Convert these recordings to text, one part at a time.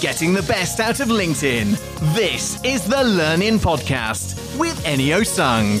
getting the best out of LinkedIn. This is the Learning Podcast with Enio Sung.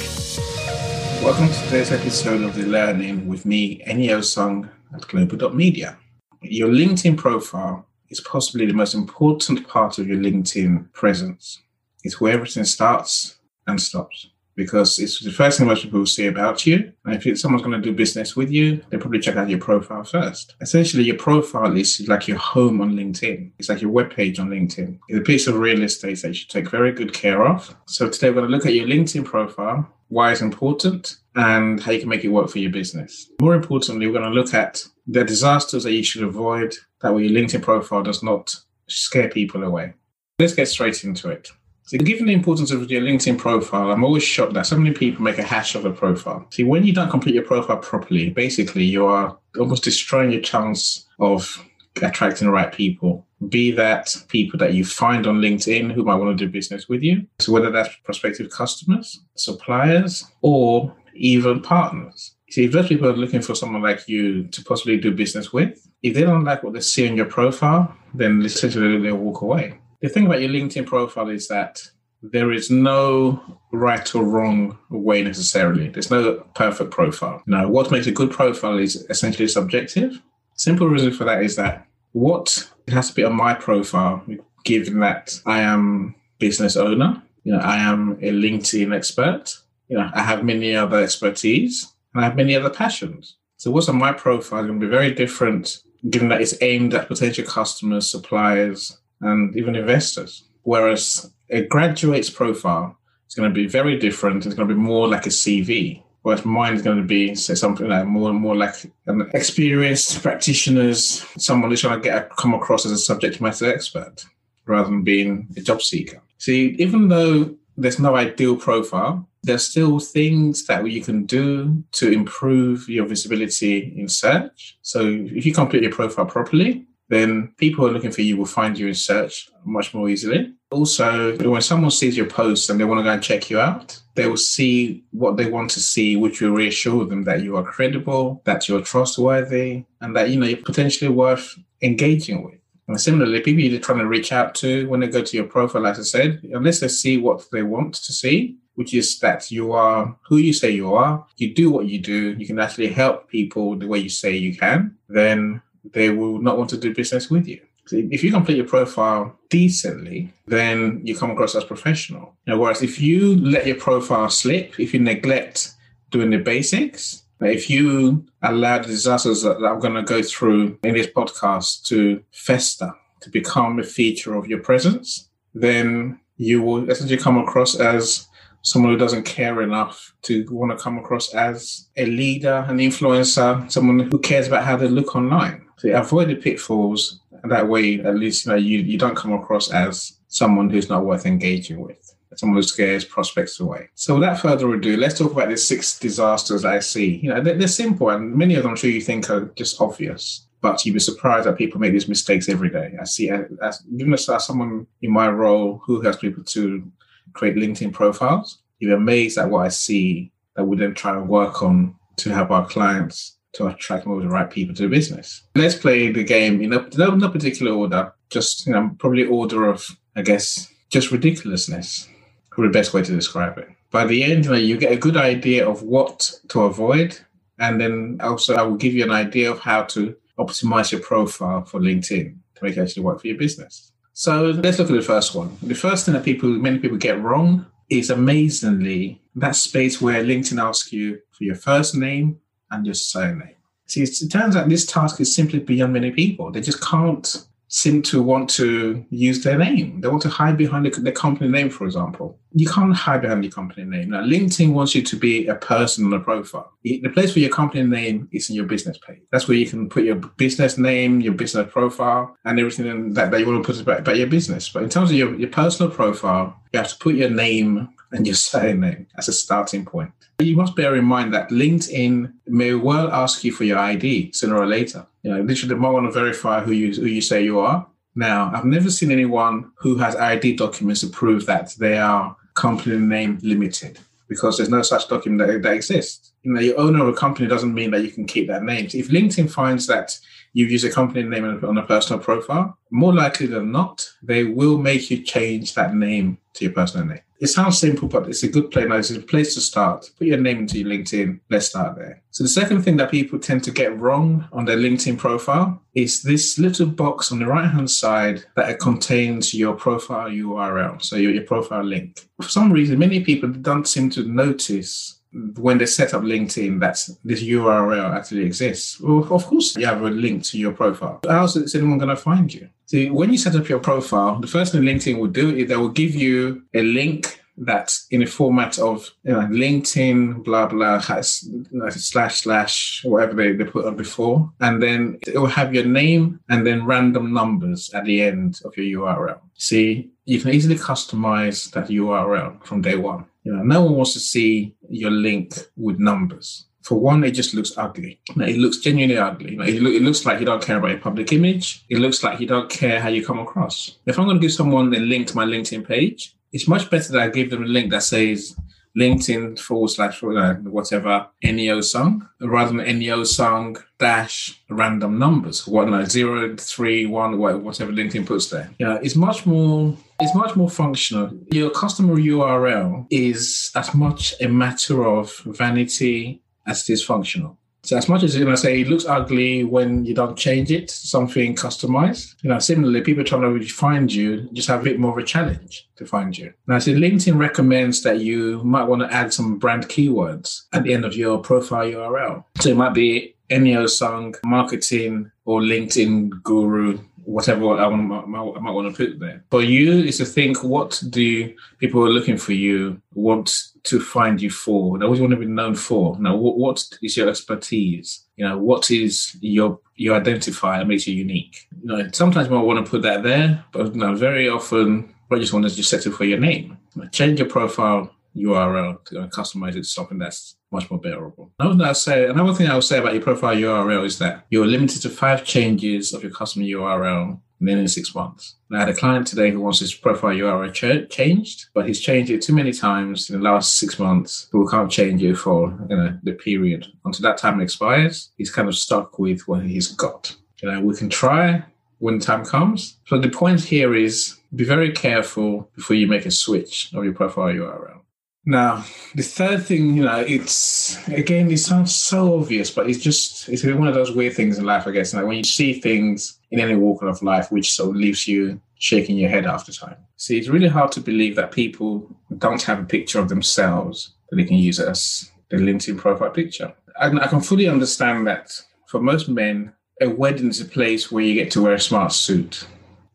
Welcome to today's episode of The Learning with me, Enio Sung at Global.media. Your LinkedIn profile is possibly the most important part of your LinkedIn presence. It's where everything starts and stops because it's the first thing most people see about you. And if someone's going to do business with you, they probably check out your profile first. Essentially, your profile is like your home on LinkedIn. It's like your webpage on LinkedIn. It's a piece of real estate that you should take very good care of. So today we're going to look at your LinkedIn profile, why it's important, and how you can make it work for your business. More importantly, we're going to look at the disasters that you should avoid. That way, your LinkedIn profile does not scare people away. Let's get straight into it. So, given the importance of your LinkedIn profile, I'm always shocked that so many people make a hash of a profile. See, when you don't complete your profile properly, basically you are almost destroying your chance of attracting the right people. Be that people that you find on LinkedIn who might want to do business with you. So, whether that's prospective customers, suppliers, or even partners. See, if those people are looking for someone like you to possibly do business with, if they don't like what they see on your profile, then essentially they'll walk away. The thing about your LinkedIn profile is that there is no right or wrong way necessarily. There's no perfect profile. Now, what makes a good profile is essentially subjective. Simple reason for that is that what has to be on my profile, given that I am business owner, you know, I am a LinkedIn expert, you know, I have many other expertise and I have many other passions. So what's on my profile is going to be very different given that it's aimed at potential customers, suppliers, and even investors. Whereas a graduate's profile is going to be very different. It's going to be more like a CV. Whereas mine is going to be, say, something like more and more like an experienced practitioners, someone who's trying to get come across as a subject matter expert rather than being a job seeker. See, even though there's no ideal profile, there's still things that you can do to improve your visibility in search. So if you complete your profile properly, then people who are looking for you will find you in search much more easily. Also, when someone sees your post and they want to go and check you out, they will see what they want to see, which will reassure them that you are credible, that you're trustworthy, and that you know you're potentially worth engaging with. And similarly, people you're trying to reach out to when they go to your profile, as I said, unless they see what they want to see, which is that you are who you say you are, you do what you do, you can actually help people the way you say you can, then they will not want to do business with you. if you complete your profile decently, then you come across as professional. Now, whereas if you let your profile slip, if you neglect doing the basics, if you allow the disasters that I'm going to go through in this podcast to fester, to become a feature of your presence, then you will essentially come across as someone who doesn't care enough to want to come across as a leader, an influencer, someone who cares about how they look online. So avoid the pitfalls. And that way, at least you know you, you don't come across as someone who's not worth engaging with, someone who scares prospects away. So without further ado, let's talk about the six disasters I see. You know, they're, they're simple, and many of them I'm sure you think are just obvious but you'd be surprised that people make these mistakes every day. I see, as, given as someone in my role who helps people to create LinkedIn profiles, you're amazed at what I see that we then try and work on to help our clients to attract more of the right people to the business. Let's play the game in no, no particular order, just you know, probably order of, I guess, just ridiculousness. Probably the best way to describe it. By the end, you, know, you get a good idea of what to avoid, and then also I will give you an idea of how to optimize your profile for LinkedIn to make it actually work for your business. So let's look at the first one. The first thing that people, many people get wrong is amazingly that space where LinkedIn asks you for your first name and your surname. See, it turns out this task is simply beyond many people. They just can't seem to want to use their name. They want to hide behind the, the company name, for example. You can't hide behind your company name. Now, LinkedIn wants you to be a person on a profile. The place for your company name is in your business page. That's where you can put your business name, your business profile, and everything that, that you want to put about, about your business. But in terms of your, your personal profile, you have to put your name and your surname as a starting point. You must bear in mind that LinkedIn may well ask you for your ID sooner or later. You know, literally, they might want to verify who you who you say you are. Now, I've never seen anyone who has ID documents to prove that they are company name limited because there's no such document that, that exists. You know, your owner of a company doesn't mean that you can keep that name. So if LinkedIn finds that you use a company name on a personal profile, more likely than not, they will make you change that name to your personal name. It sounds simple, but it's a good place. It's a place to start. Put your name into your LinkedIn. Let's start there. So the second thing that people tend to get wrong on their LinkedIn profile is this little box on the right hand side that contains your profile URL, so your, your profile link. For some reason, many people don't seem to notice when they set up LinkedIn that this URL actually exists. Well, of course, you have a link to your profile. How else is anyone going to find you? See, when you set up your profile, the first thing LinkedIn will do is they will give you a link that's in a format of you know, LinkedIn, blah, blah, has, slash, slash, whatever they, they put up before. And then it will have your name and then random numbers at the end of your URL. See, you can easily customize that URL from day one. You know, no one wants to see your link with numbers. For one, it just looks ugly. It looks genuinely ugly. It, it looks like you don't care about your public image. It looks like you don't care how you come across. If I'm going to give someone a link to my LinkedIn page, it's much better that I give them a link that says LinkedIn forward slash whatever Enio Sung rather than Enio Sung dash random numbers, what like zero, three, one, whatever LinkedIn puts there. Yeah, it's much more it's much more functional. Your customer URL is as much a matter of vanity as it is functional. So as much as you know, say it looks ugly when you don't change it, something customized. You know, similarly, people trying to find you just have a bit more of a challenge to find you. Now, so LinkedIn recommends that you might want to add some brand keywords at the end of your profile URL. So it might be Enio Sung, marketing, or LinkedIn guru whatever I, want, I might want to put there. For you is to think what do people who are looking for you want to find you for? What do you want to be known for? Now, what, what is your expertise? You know, what is your your identifier that makes you unique? You know, sometimes I want to put that there, but know, very often I just want to just set it for your name. Change your profile URL to uh, customize it to something that's much more bearable. Another thing, I'll say, another thing I would say about your profile URL is that you're limited to five changes of your customer URL within six months. I had a client today who wants his profile URL ch- changed, but he's changed it too many times in the last six months. We can't change it for you know, the period until that time expires. He's kind of stuck with what he's got. You know, we can try when time comes. So the point here is be very careful before you make a switch of your profile URL. Now, the third thing, you know, it's again, it sounds so obvious, but it's just it's one of those weird things in life, I guess. Like when you see things in any walk of life, which sort of leaves you shaking your head after time. See, it's really hard to believe that people don't have a picture of themselves that they can use as their LinkedIn profile picture. I, I can fully understand that for most men, a wedding is a place where you get to wear a smart suit,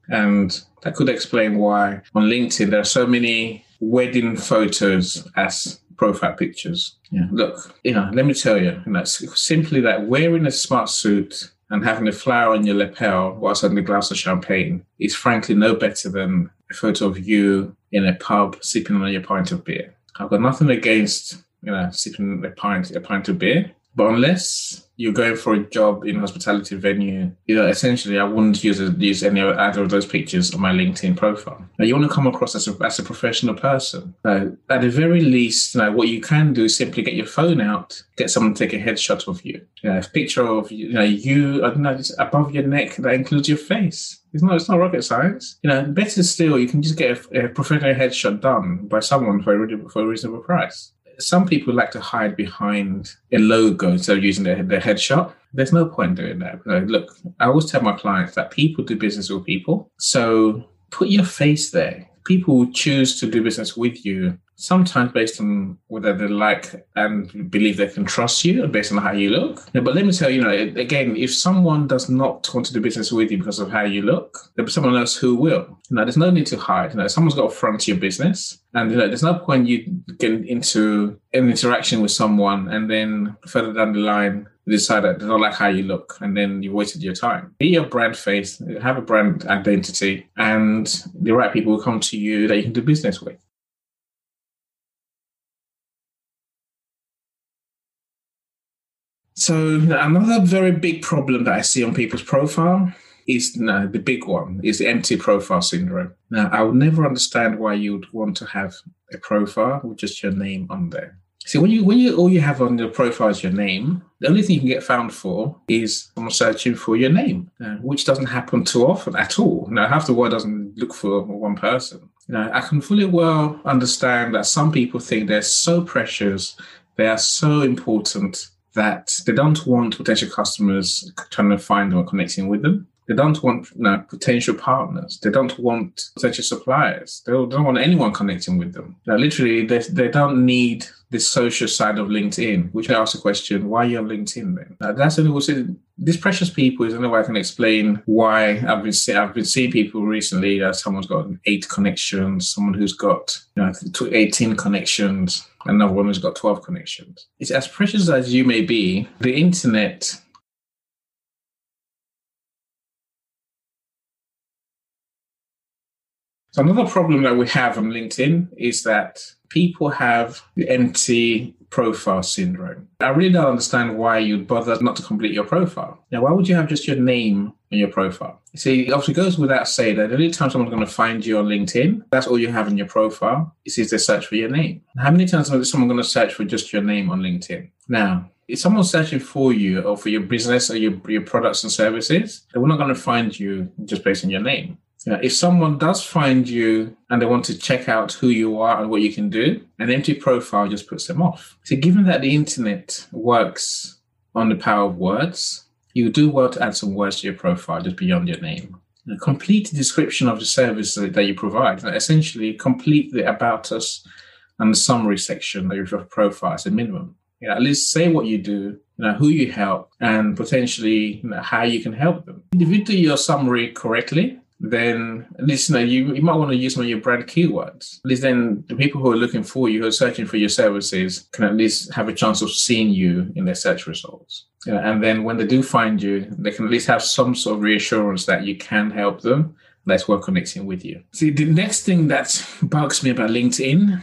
and that could explain why on LinkedIn there are so many wedding photos as profile pictures. Yeah. Look, you know, let me tell you, you know, simply that wearing a smart suit and having a flower on your lapel whilst having a glass of champagne is frankly no better than a photo of you in a pub sipping on your pint of beer. I've got nothing against, you know, sipping a pint a pint of beer, but unless you're going for a job in hospitality venue, you know, essentially, I wouldn't use a, use any either of those pictures on my LinkedIn profile. Now, you want to come across as a, as a professional person. At the very least, you know, what you can do is simply get your phone out, get someone to take a headshot of you. You know, a picture of you know you, I don't know, above your neck that includes your face. It's not, it's not rocket science. You know, better still, you can just get a, a professional headshot done by someone for a, for a reasonable price some people like to hide behind a logo instead of using their, their headshot. There's no point doing that. Look, I always tell my clients that people do business with people. So put your face there. People choose to do business with you sometimes based on whether they like and believe they can trust you based on how you look. but let me tell you, you know, again, if someone does not want to do business with you because of how you look, there'll be someone else who will. Know, there's no need to hide. You know, someone's got to front your business. And you know, there's no point you get into an interaction with someone and then further down the line decide they don't like how you look and then you wasted your time. Be your brand face, have a brand identity, and the right people will come to you that you can do business with. So another very big problem that I see on people's profile is no, the big one is the empty profile syndrome. Now, I would never understand why you'd want to have a profile with just your name on there. See, when you when you all you have on your profile is your name, the only thing you can get found for is someone searching for your name, uh, which doesn't happen too often at all. You Now, half the world doesn't look for one person. You know, I can fully well understand that some people think they're so precious, they are so important that they don't want potential customers trying to find them or connecting with them. They don't want you know, potential partners. They don't want potential suppliers. They don't want anyone connecting with them. Now, literally, they, they don't need the social side of LinkedIn, which I ask the question, why are you on LinkedIn then? Now, that's only what's these precious people is the only way I can explain why I've been see, I've been seeing people recently that someone's got eight connections, someone who's got you know, 18 connections, another one who's got 12 connections. It's as precious as you may be, the internet So another problem that we have on LinkedIn is that people have the empty profile syndrome. I really don't understand why you'd bother not to complete your profile. Now, why would you have just your name on your profile? See, it obviously goes without saying that only time someone's going to find you on LinkedIn, that's all you have in your profile, is if they search for your name. How many times is someone going to search for just your name on LinkedIn? Now, if someone's searching for you or for your business or your, your products and services, they're not going to find you just based on your name. If someone does find you and they want to check out who you are and what you can do, an empty profile just puts them off. So, given that the internet works on the power of words, you do well to add some words to your profile just beyond your name. A complete description of the service that you provide. Essentially, complete the about us and the summary section of your profile as a minimum. You know, at least say what you do, you know, who you help, and potentially you know, how you can help them. If you do your summary correctly, then least you you, might want to use some of your brand keywords. At least then the people who are looking for you, who are searching for your services, can at least have a chance of seeing you in their search results. and then when they do find you, they can at least have some sort of reassurance that you can help them. That's worth connecting with you. See, the next thing that bugs me about LinkedIn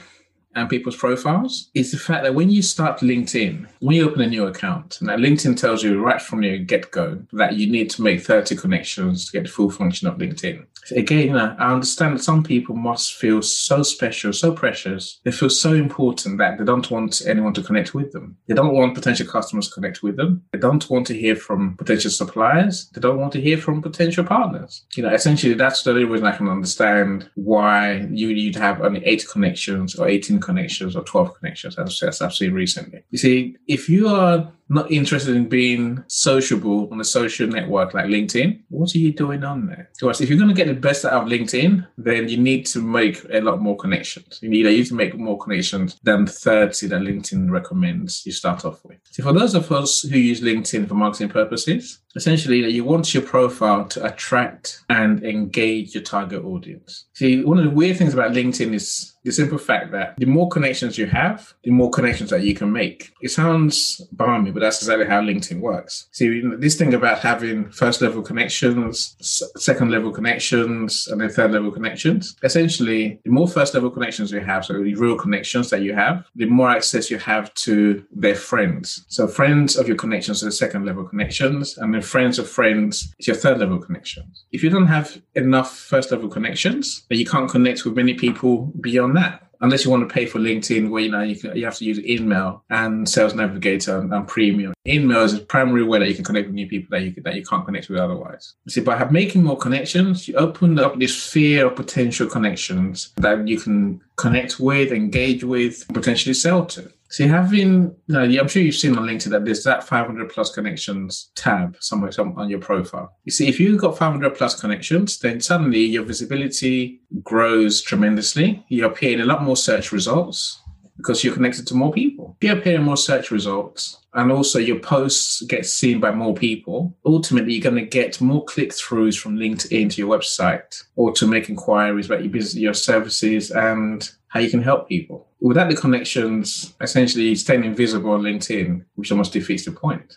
and people's profiles is the fact that when you start LinkedIn, when you open a new account, now LinkedIn tells you right from the get go that you need to make 30 connections to get the full function of LinkedIn. Again, I understand that some people must feel so special, so precious. They feel so important that they don't want anyone to connect with them. They don't want potential customers to connect with them. They don't want to hear from potential suppliers. They don't want to hear from potential partners. You know, essentially, that's the only reason I can understand why you, you'd have only eight connections or 18 connections or 12 connections, as, as I've seen recently. You see, if you are not interested in being sociable on a social network like LinkedIn, what are you doing on there? Because if you're going to get the best out of LinkedIn, then you need to make a lot more connections. You need, you need to make more connections than 30 that LinkedIn recommends you start off with. So for those of us who use LinkedIn for marketing purposes, essentially you want your profile to attract and engage your target audience. See, one of the weird things about LinkedIn is the simple fact that the more connections you have, the more connections that you can make. It sounds balmy, but that's exactly how LinkedIn works. See, this thing about having first level connections, second level connections, and then third level connections, essentially, the more first level connections you have, so the real connections that you have, the more access you have to their friends. So friends of your connections are the second level connections, and then friends of friends is your third level connections. If you don't have enough first level connections, then you can't connect with many people beyond that unless you want to pay for LinkedIn, where you know you, can, you have to use InMail and Sales Navigator and, and, Premium. InMail is a primary way that you can connect with new people that you that you can't connect with otherwise. See, by making more connections, you open up this sphere of potential connections that you can connect with, engage with, potentially sell to. See, having, uh, I'm sure you've seen on LinkedIn that there's that 500 plus connections tab somewhere on your profile. You see, if you've got 500 plus connections, then suddenly your visibility grows tremendously. You appear in a lot more search results because you're connected to more people. If you appear in more search results and also your posts get seen by more people, ultimately you're going to get more click throughs from LinkedIn to your website or to make inquiries about your business, your services, and how you can help people. Without the connections, essentially staying invisible on LinkedIn, which almost defeats the point.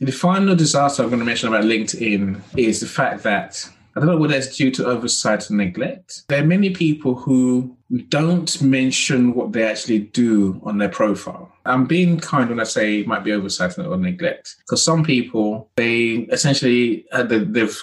The final disaster I'm going to mention about LinkedIn is the fact that I don't know whether it's due to oversight or neglect. There are many people who don't mention what they actually do on their profile. I'm being kind when I say it might be oversight or neglect, because some people they essentially uh, they've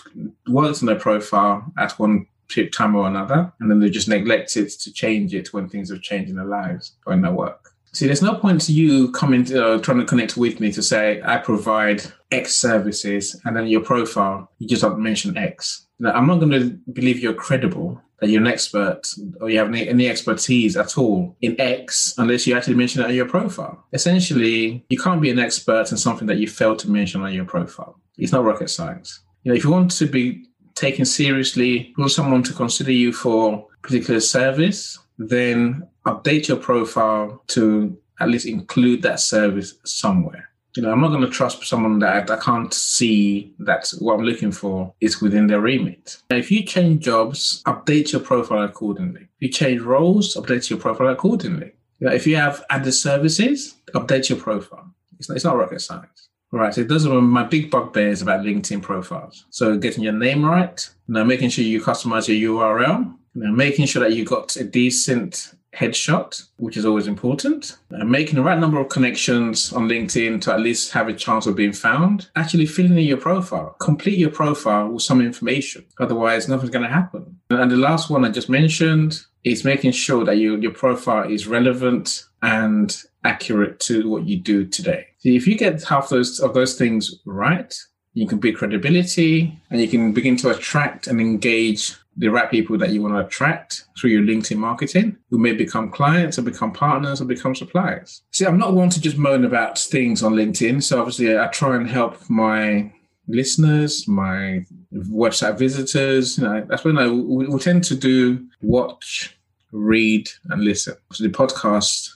worked on their profile at one time or another, and then they just neglected to change it when things have changed in their lives or in their work. See, there's no point to you coming to, uh, trying to connect with me to say I provide X services, and then your profile you just don't mention X. Now, I'm not going to believe you're credible that you're an expert or you have any, any expertise at all in X unless you actually mention it on your profile. Essentially, you can't be an expert in something that you failed to mention on your profile. It's not rocket science. You know, if you want to be taken seriously, want someone to consider you for particular service, then update your profile to at least include that service somewhere. You know, I'm not going to trust someone that I can't see that what I'm looking for is within their remit. If you change jobs, update your profile accordingly. If you change roles, update your profile accordingly. You know, if you have added services, update your profile. It's not, it's not rocket science. Right. So those are my big bugbears about LinkedIn profiles. So getting your name right, know, making sure you customize your URL, know, making sure that you got a decent headshot, which is always important, and making the right number of connections on LinkedIn to at least have a chance of being found, actually filling in your profile, complete your profile with some information. Otherwise, nothing's going to happen. And the last one I just mentioned is making sure that you, your profile is relevant and accurate to what you do today. See, if you get half those of those things right, you can build credibility and you can begin to attract and engage the right people that you want to attract through your LinkedIn marketing who may become clients or become partners or become suppliers. See, I'm not one to just moan about things on LinkedIn. So obviously I try and help my listeners, my website visitors. You know, that's when I we, we tend to do watch, read, and listen. So the podcast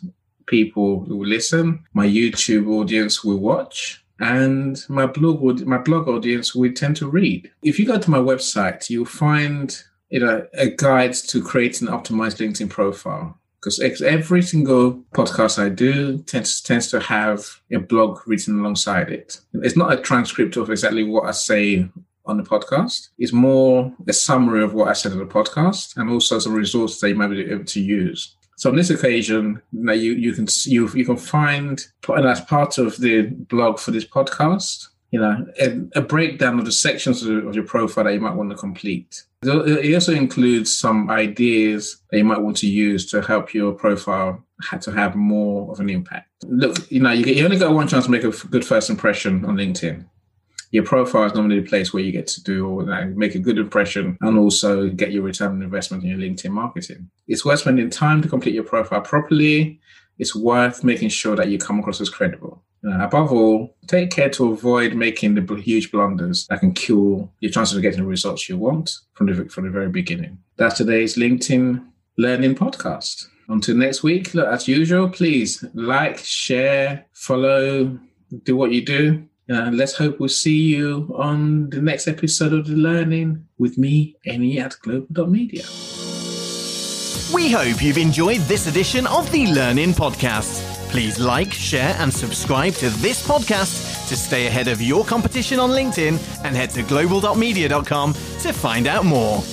people will listen, my YouTube audience will watch, and my blog my blog audience we tend to read. If you go to my website, you'll find you know a guide to create an optimized LinkedIn profile. Because every single podcast I do tends tends to have a blog written alongside it. It's not a transcript of exactly what I say on the podcast. It's more a summary of what I said on the podcast and also some resources that you might be able to use. So on this occasion, you, you, you can you you can find and as part of the blog for this podcast, you know, a, a breakdown of the sections of, of, your profile that you might want to complete. It also includes some ideas that you might want to use to help your profile had to have more of an impact. Look, you know, you only got one chance to make a good first impression on LinkedIn your profile is normally the place where you get to do or make a good impression and also get your return on investment in your LinkedIn marketing. It's worth spending time to complete your profile properly. It's worth making sure that you come across as credible. Uh, above all, take care to avoid making the huge blunders that can kill your chances of getting the results you want from the, from the very beginning. That's today's LinkedIn Learning Podcast. Until next week, look, as usual, please like, share, follow, do what you do uh, let's hope we'll see you on the next episode of The Learning with me, Eni at global.media. We hope you've enjoyed this edition of the Learning Podcast. Please like, share, and subscribe to this podcast to stay ahead of your competition on LinkedIn and head to global.media.com to find out more.